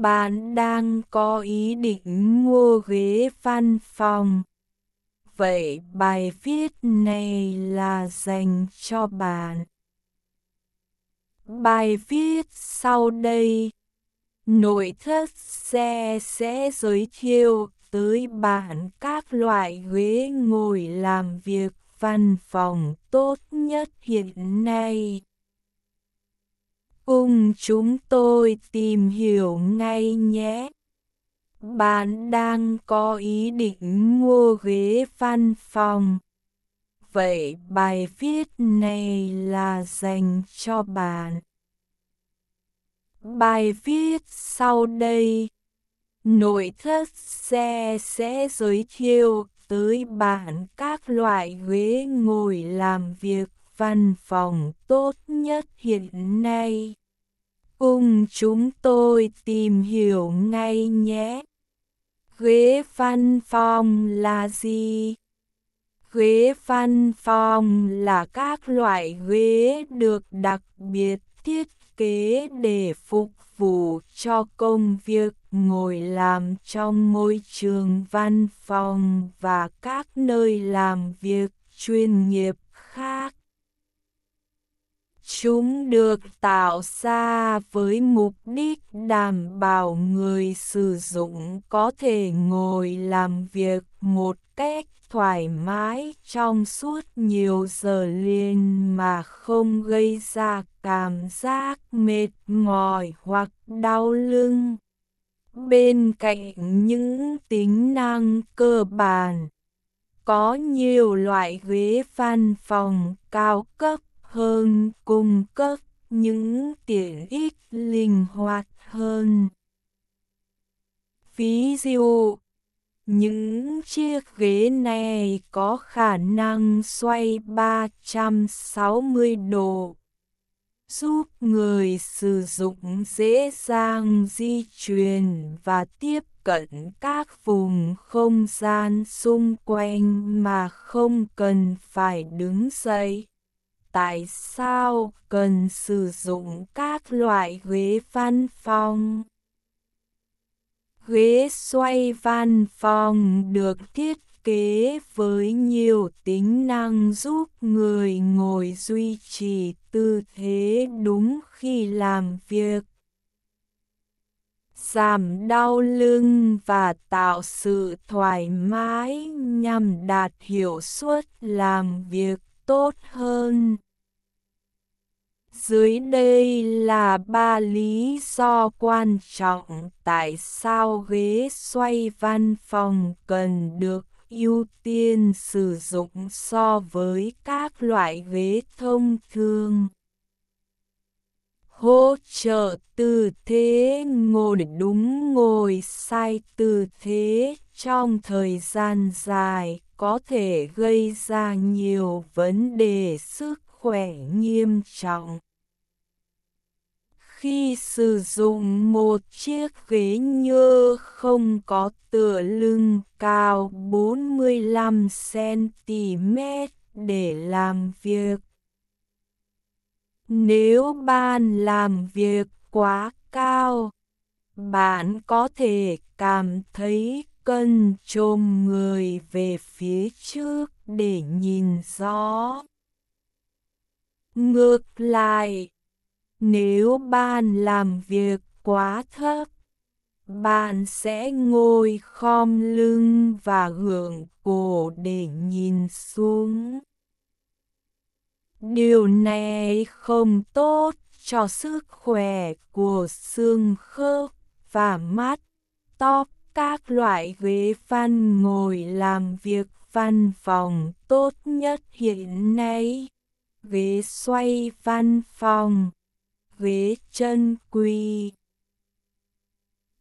bạn đang có ý định mua ghế văn phòng. Vậy bài viết này là dành cho bạn. Bài viết sau đây Nội thất xe sẽ giới thiệu tới bạn các loại ghế ngồi làm việc văn phòng tốt nhất hiện nay. Cùng chúng tôi tìm hiểu ngay nhé. Bạn đang có ý định mua ghế văn phòng. Vậy bài viết này là dành cho bạn. Bài viết sau đây Nội thất xe sẽ giới thiệu tới bạn các loại ghế ngồi làm việc văn phòng tốt nhất hiện nay. Cùng chúng tôi tìm hiểu ngay nhé. Ghế văn phòng là gì? Ghế văn phòng là các loại ghế được đặc biệt thiết kế để phục vụ cho công việc ngồi làm trong môi trường văn phòng và các nơi làm việc chuyên nghiệp khác. Chúng được tạo ra với mục đích đảm bảo người sử dụng có thể ngồi làm việc một cách thoải mái trong suốt nhiều giờ liền mà không gây ra cảm giác mệt mỏi hoặc đau lưng. Bên cạnh những tính năng cơ bản, có nhiều loại ghế văn phòng cao cấp hơn cung cấp những tiện ích linh hoạt hơn. Ví dụ, những chiếc ghế này có khả năng xoay 360 độ, giúp người sử dụng dễ dàng di chuyển và tiếp cận các vùng không gian xung quanh mà không cần phải đứng dậy. Tại sao cần sử dụng các loại ghế văn phòng? Ghế xoay văn phòng được thiết kế với nhiều tính năng giúp người ngồi duy trì tư thế đúng khi làm việc giảm đau lưng và tạo sự thoải mái nhằm đạt hiệu suất làm việc tốt hơn. Dưới đây là ba lý do quan trọng tại sao ghế xoay văn phòng cần được ưu tiên sử dụng so với các loại ghế thông thường. Hỗ trợ tư thế ngồi đúng ngồi sai tư thế trong thời gian dài có thể gây ra nhiều vấn đề sức khỏe nghiêm trọng khi sử dụng một chiếc ghế nhơ không có tựa lưng cao 45 cm để làm việc. Nếu bạn làm việc quá cao, bạn có thể cảm thấy cần chồm người về phía trước để nhìn rõ. Ngược lại, nếu bạn làm việc quá thấp, bạn sẽ ngồi khom lưng và hưởng cổ để nhìn xuống. Điều này không tốt cho sức khỏe của xương khớp và mắt, tóc các loại ghế văn ngồi làm việc văn phòng tốt nhất hiện nay. Ghế xoay văn phòng ghế chân quỳ